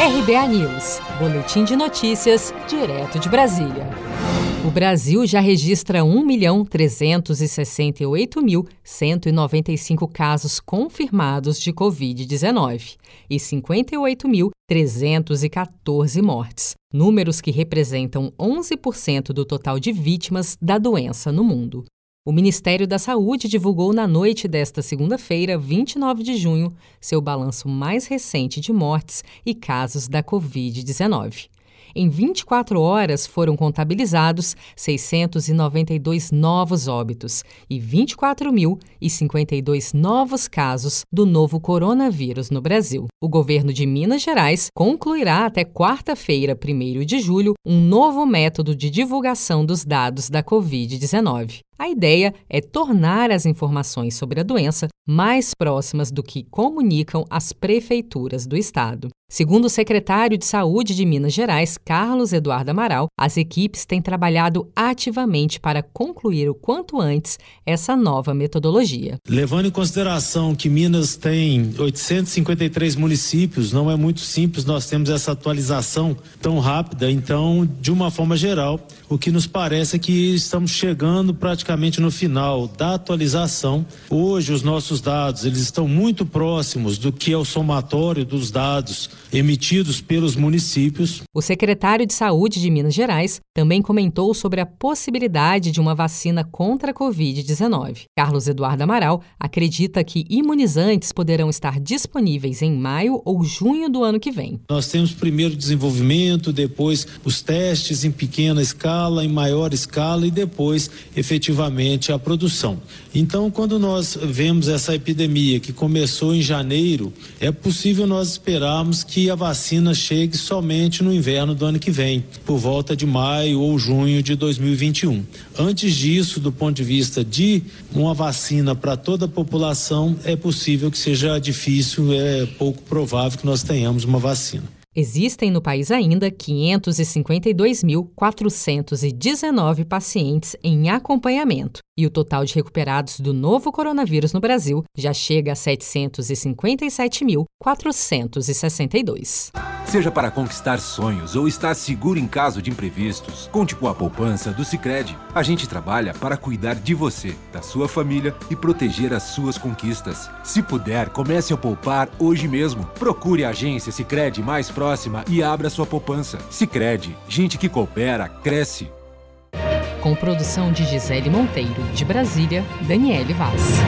RBA News, Boletim de Notícias, direto de Brasília. O Brasil já registra 1.368.195 casos confirmados de Covid-19 e 58.314 mortes, números que representam 11% do total de vítimas da doença no mundo. O Ministério da Saúde divulgou na noite desta segunda-feira, 29 de junho, seu balanço mais recente de mortes e casos da Covid-19. Em 24 horas foram contabilizados 692 novos óbitos e 24.052 novos casos do novo coronavírus no Brasil. O governo de Minas Gerais concluirá até quarta-feira, 1 de julho, um novo método de divulgação dos dados da Covid-19. A ideia é tornar as informações sobre a doença mais próximas do que comunicam as prefeituras do estado. Segundo o secretário de Saúde de Minas Gerais, Carlos Eduardo Amaral, as equipes têm trabalhado ativamente para concluir o quanto antes essa nova metodologia. Levando em consideração que Minas tem 853 municípios, não é muito simples nós temos essa atualização tão rápida. Então, de uma forma geral, o que nos parece é que estamos chegando praticamente no final da atualização. Hoje, os nossos dados eles estão muito próximos do que é o somatório dos dados emitidos pelos municípios. O secretário de Saúde de Minas Gerais também comentou sobre a possibilidade de uma vacina contra a Covid-19. Carlos Eduardo Amaral acredita que imunizantes poderão estar disponíveis em maio ou junho do ano que vem. Nós temos primeiro o desenvolvimento, depois os testes em pequena escala, em maior escala e depois efetivamente a produção. Então, quando nós vemos essa epidemia que começou em janeiro, é possível nós esperarmos que a vacina chegue somente no inverno do ano que vem, por volta de maio ou junho de 2021. Antes disso, do ponto de vista de uma vacina para toda a população, é possível que seja difícil, é pouco provável que nós tenhamos uma vacina. Existem no país ainda 552.419 pacientes em acompanhamento e o total de recuperados do novo coronavírus no Brasil já chega a 757.462. Seja para conquistar sonhos ou estar seguro em caso de imprevistos, conte com a poupança do Sicredi. A gente trabalha para cuidar de você, da sua família e proteger as suas conquistas. Se puder, comece a poupar hoje mesmo. Procure a agência Sicredi mais próxima e abra sua poupança. Sicredi, gente que coopera cresce. Com produção de Gisele Monteiro, de Brasília, Daniele Vaz.